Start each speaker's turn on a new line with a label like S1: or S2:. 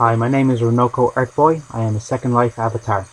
S1: Hi, my name is renoko erkboy I am a Second Life avatar.